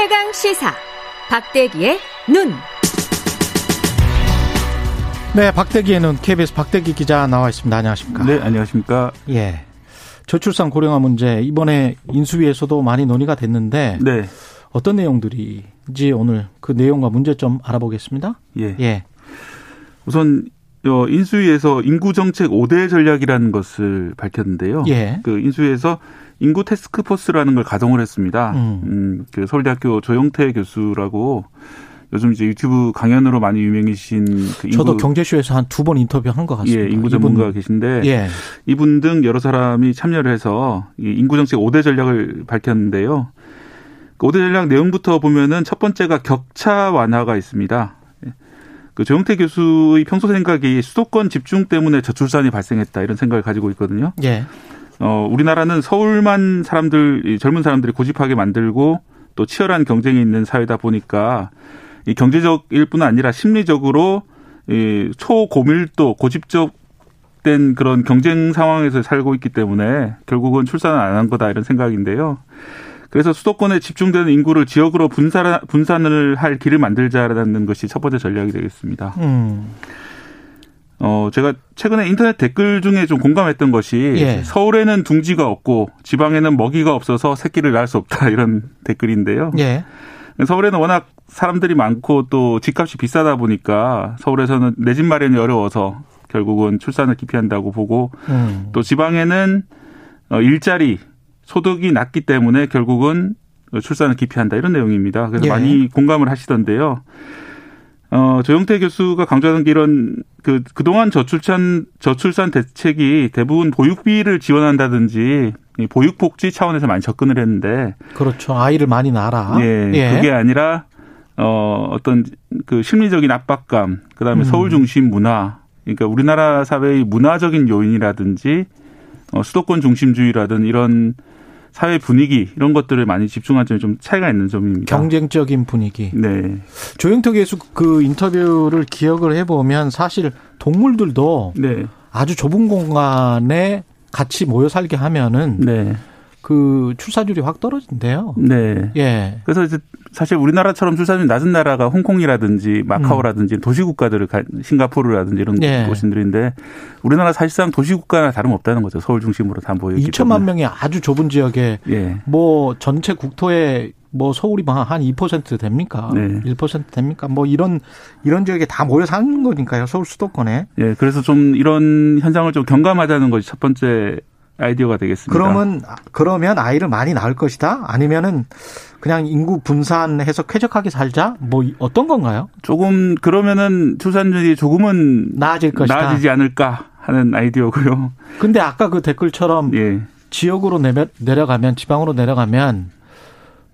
최강 시사 박대기의 눈. 네, 박대기에는 KBS 박대기 기자 나와 있습니다. 안녕하십니까? 네, 안녕하십니까? 예. 저출산 고령화 문제 이번에 인수위에서도 많이 논의가 됐는데 네. 어떤 내용들이지 오늘 그 내용과 문제점 알아보겠습니다. 예. 예. 우선 인수위에서 인구 정책 5대 전략이라는 것을 밝혔는데요. 예. 그 인수위에서 인구 테스크 포스라는 걸 가동을 했습니다. 음. 음, 그 서울대학교 조영태 교수라고 요즘 이제 유튜브 강연으로 많이 유명이신 그 인구 저도 경제쇼에서 한 두 번 인터뷰 한 것 같습니다. 예, 인구 전문가가 이분, 계신데 예. 이분 등 여러 사람이 참여를 해서 이 인구 정책 5대 전략을 밝혔는데요. 그 5대 전략 내용부터 보면은 첫 번째가 격차 완화가 있습니다. 예. 그 조영태 교수의 평소 생각이 수도권 집중 때문에 저출산이 발생했다 이런 생각을 가지고 있거든요. 예. 어, 우리나라는 서울만 사람들, 젊은 사람들이 고집하게 만들고 또 치열한 경쟁이 있는 사회다 보니까 이 경제적일 뿐 아니라 심리적으로 이 초고밀도 고집적된 그런 경쟁 상황에서 살고 있기 때문에 결국은 출산을 안 한 거다 이런 생각인데요. 그래서 수도권에 집중되는 인구를 지역으로 분산, 분산을 할 길을 만들자라는 것이 첫 번째 전략이 되겠습니다. 음. 어, 제가 최근에 인터넷 댓글 중에 좀 공감했던 것이 예. 서울에는 둥지가 없고 지방에는 먹이가 없어서 새끼를 낳을 수 없다 이런 댓글인데요. 예. 서울에는 워낙 사람들이 많고 또 집값이 비싸다 보니까 서울에서는 내 집 마련이 어려워서 결국은 출산을 기피한다고 보고 음. 또 지방에는 어, 일자리 소득이 낮기 때문에 결국은 출산을 기피한다 이런 내용입니다. 그래서 예. 많이 공감을 하시던데요. 어, 조영태 교수가 강조하는 게 이런 그 그동안 저출산 저출산 대책이 대부분 보육비를 지원한다든지 이 보육 복지 차원에서 많이 접근을 했는데 그렇죠. 아이를 많이 낳아라. 예, 그게 아니라 어 어떤 그 심리적인 압박감, 그다음에 음. 서울 중심 문화, 그러니까 우리나라 사회의 문화적인 요인이라든지 어 수도권 중심주의라든 이런 사회 분위기 이런 것들을 많이 집중한 점이 좀 차이가 있는 점입니다. 경쟁적인 분위기. 네. 조영태 교수 그 인터뷰를 기억을 해보면 사실 동물들도 네. 아주 좁은 공간에 같이 모여 살게 하면은 네. 그 출산율이 확 떨어진대요. 네. 예. 그래서 이제 사실 우리나라처럼 출산율 낮은 나라가 홍콩이라든지 마카오라든지 도시 국가들을 가, 싱가포르라든지 이런 예. 곳인들인데 우리나라 사실상 도시 국가나 다름없다는 거죠. 서울 중심으로 다 모여 있기 2천만 때문에. 명이 아주 좁은 지역에 예. 뭐 전체 국토의 뭐 서울이 한2% 됩니까? 네. 1% 됩니까? 뭐 이런 이런 지역에 다 모여 사는 거니까요. 서울 수도권에. 예. 그래서 좀 이런 현상을 좀 경감하자는 것이 첫 번째 아이디어가 되겠습니다. 그러면 그러면 아이를 많이 낳을 것이다. 아니면은 그냥 인구 분산해서 쾌적하게 살자. 뭐 어떤 건가요? 조금 그러면은 출산율이 조금은 나아질 것이다. 나아지지 않을까 하는 아이디어고요. 근데 아까 그 댓글처럼 예. 지역으로 내려, 내려가면 지방으로 내려가면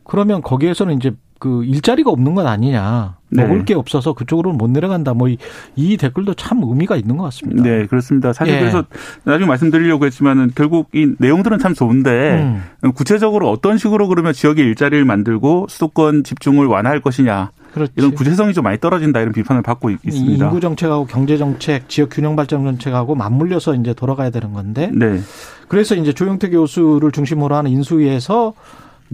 그러면 거기에서는 이제 그 일자리가 없는 건 아니냐. 네. 먹을 게 없어서 그쪽으로는 못 내려간다. 뭐이 댓글도 참 의미가 있는 것 같습니다. 네, 그렇습니다. 사실 예. 그래서 나중에 말씀드리려고 했지만은 결국 이 내용들은 참 좋은데 음. 구체적으로 어떤 식으로 그러면 지역에 일자리를 만들고 수도권 집중을 완화할 것이냐 그렇지. 이런 구체성이 좀 많이 떨어진다 이런 비판을 받고 있- 있습니다. 인구 정책하고 경제 정책, 지역 균형 발전 정책하고 맞물려서 이제 돌아가야 되는 건데. 네, 그래서 이제 조영태 교수를 중심으로 하는 인수위에서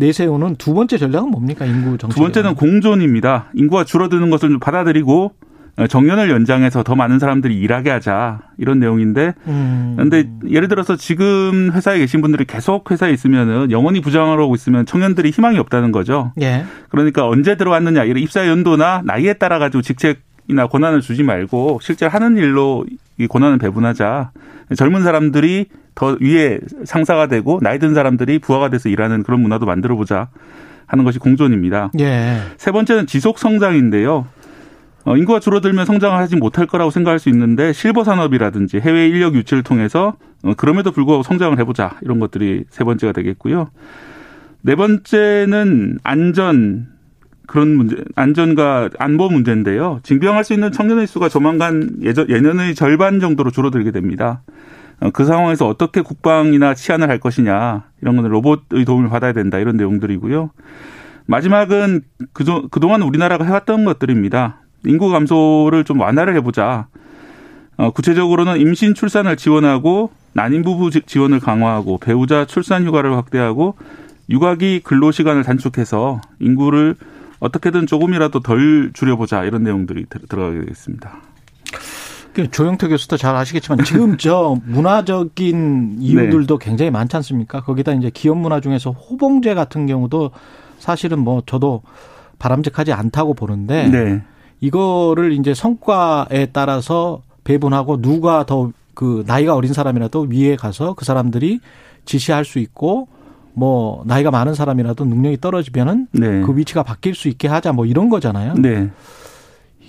내세우는 두 번째 전략은 뭡니까? 인구 정책. 두 번째는 공존입니다. 인구가 줄어드는 것을 좀 받아들이고 어, 정년을 연장해서 더 많은 사람들이 일하게 하자 이런 내용인데 음. 근데 예를 들어서 지금 회사에 계신 분들이 계속 회사에 있으면은 영원히 부장을 하고 있으면 청년들이 희망이 없다는 거죠. 예. 그러니까 언제 들어왔느냐 이런 입사 연도나 나이에 따라 가지고 직책 이나 권한을 주지 말고 실제 하는 일로 이 권한을 배분하자. 젊은 사람들이 더 위에 상사가 되고 나이 든 사람들이 부하가 돼서 일하는 그런 문화도 만들어 보자 하는 것이 공존입니다. 예. 세 번째는 지속 성장인데요. 어, 인구가 줄어들면 성장을 하지 못할 거라고 생각할 수 있는데 실버 산업이라든지 해외 인력 유치를 통해서 어, 그럼에도 불구하고 성장을 해보자 이런 것들이 세 번째가 되겠고요. 네 번째는 안전 그런 문제, 안전과 안보 문제인데요. 징병할 수 있는 청년의 수가 조만간 예전, 예년의 절반 정도로 줄어들게 됩니다. 어, 그 상황에서 어떻게 국방이나 치안을 할 것이냐 이런 거는 로봇의 도움을 받아야 된다 이런 내용들이고요. 마지막은 그조, 그동안 우리나라가 해왔던 것들입니다. 인구 감소를 좀 완화를 해보자. 어, 구체적으로는 임신 출산을 지원하고 난임 부부 지- 지원을 강화하고 배우자 출산 휴가를 확대하고 육아기 근로 시간을 단축해서 인구를 어떻게든 조금이라도 덜 줄여보자 이런 내용들이 들어가게 되겠습니다. 그 조영태 교수도 잘 아시겠지만 지금 저 문화적인 이유들도 네. 굉장히 많지 않습니까? 거기다 이제 기업 문화 중에서 호봉제 같은 경우도 사실은 뭐 저도 바람직하지 않다고 보는데 네. 이거를 이제 성과에 따라서 배분하고 누가 더 그 나이가 어린 사람이라도 위에 가서 그 사람들이 지시할 수 있고 뭐 나이가 많은 사람이라도 능력이 떨어지면은 네. 그 위치가 바뀔 수 있게 하자 뭐 이런 거잖아요. 네.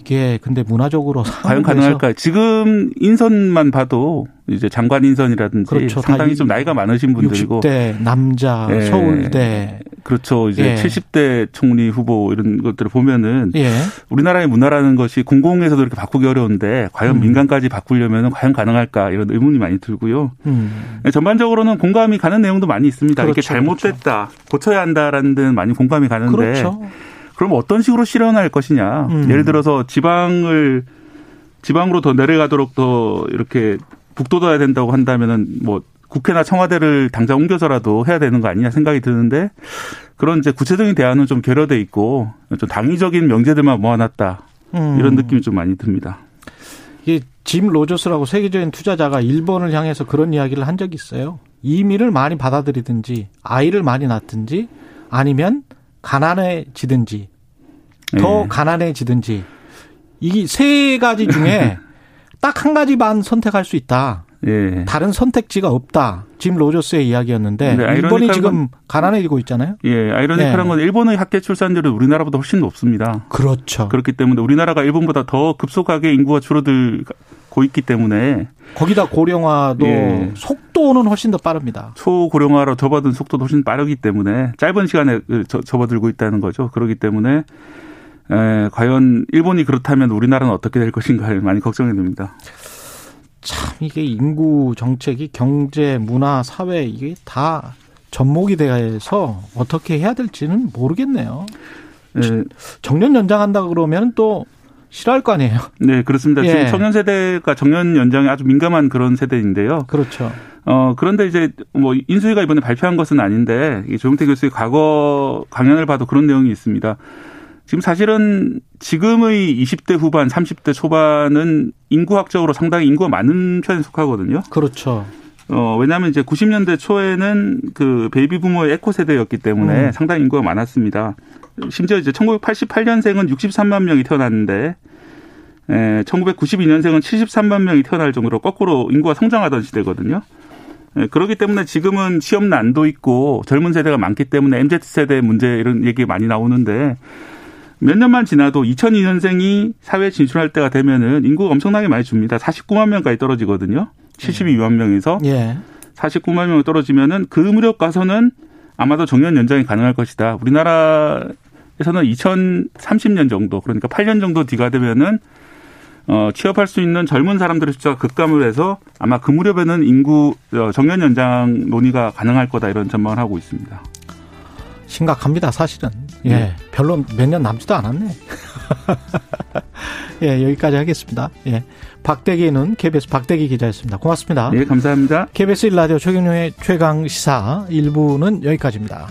이게 근데 문화적으로 과연 가능할까요? 지금 인선만 봐도 이제 장관 인선이라든지 그렇죠. 상당히 좀 나이가 많으신 분들이고 60대 남자 예. 서울대 그렇죠. 이제 예. 70대 총리 후보 이런 것들을 보면은 예. 우리나라의 문화라는 것이 공공에서도 이렇게 바꾸기 어려운데 과연 음. 민간까지 바꾸려면 과연 가능할까 이런 의문이 많이 들고요. 음. 예, 전반적으로는 공감이 가는 내용도 많이 있습니다. 그렇죠. 이렇게 잘못됐다 그렇죠. 고쳐야 한다라는 데는 많이 공감이 가는데 그렇죠. 그럼 어떤 식으로 실현할 것이냐. 음. 예를 들어서 지방을 지방으로 더 내려가도록 더 이렇게 북돋아야 된다고 한다면은 뭐 국회나 청와대를 당장 옮겨서라도 해야 되는 거 아니냐 생각이 드는데 그런 이제 구체적인 대안은 좀 결여돼 있고 좀 당위적인 명제들만 모아놨다 음. 이런 느낌이 좀 많이 듭니다. 이게 짐 로저스라고 세계적인 투자자가 일본을 향해서 그런 이야기를 한 적이 있어요. 이민을 많이 받아들이든지 아이를 많이 낳든지 아니면 가난해지든지 더 네. 가난해지든지 이세 가지 중에 딱 한 가지만 선택할 수 있다. 예. 다른 선택지가 없다. 짐 로저스의 이야기였는데 네, 일본이 지금 가난해지고 있잖아요. 예, 아이러니컬한 네. 건 일본의 학계 출산율은 우리나라보다 훨씬 높습니다. 그렇죠. 그렇기 때문에 우리나라가 일본보다 더 급속하게 인구가 줄어들고 있기 때문에 거기다 고령화도 예. 속도는 훨씬 더 빠릅니다. 초고령화로 접어든 속도도 훨씬 빠르기 때문에 짧은 시간에 접어들고 있다는 거죠. 그렇기 때문에 에, 과연 일본이 그렇다면 우리나라는 어떻게 될 것인가 많이 걱정이 됩니다. 참 이게 인구 정책이 경제, 문화, 사회 이게 다 접목이 돼서 어떻게 해야 될지는 모르겠네요. 네. 정년 연장한다 그러면 또 싫어할 거 아니에요. 네, 그렇습니다. 예. 지금 청년 세대가 정년 연장에 아주 민감한 그런 세대인데요. 그렇죠. 어, 그런데 이제 뭐 인수위가 이번에 발표한 것은 아닌데 조영태 교수의 과거 강연을 봐도 그런 내용이 있습니다. 지금 사실은 지금의 20대 후반, 30대 초반은 인구학적으로 상당히 인구가 많은 편에 속하거든요. 그렇죠. 어, 왜냐하면 이제 90년대 초에는 그 베이비 부머의 에코 세대였기 때문에 음. 상당히 인구가 많았습니다. 심지어 이제 1988년생은 63만 명이 태어났는데, 에, 1992년생은 73만 명이 태어날 정도로 거꾸로 인구가 성장하던 시대거든요. 에, 그렇기 때문에 지금은 취업 난도 있고 젊은 세대가 많기 때문에 MZ 세대 문제 이런 얘기 많이 나오는데 몇 년만 지나도 2002년생이 사회에 진출할 때가 되면은 인구가 엄청나게 많이 줍니다. 49만 명까지 떨어지거든요. 72만 명에서 예. 49만 명이 떨어지면은 그 무렵 가서는 아마도 정년 연장이 가능할 것이다. 우리나라에서는 2030년 정도 그러니까 8년 정도 뒤가 되면은 어, 취업할 수 있는 젊은 사람들의 숫자가 급감을 해서 아마 그 무렵에는 인구 어, 정년 연장 논의가 가능할 거다 이런 전망을 하고 있습니다. 심각합니다, 사실은. 예. 네. 별로 몇 년 남지도 않았네. 예, 여기까지 하겠습니다. 예. 박대기는 KBS 박대기 기자였습니다. 고맙습니다. 네, 감사합니다. KBS 1라디오 최경영의 최강 시사 1부는 여기까지입니다.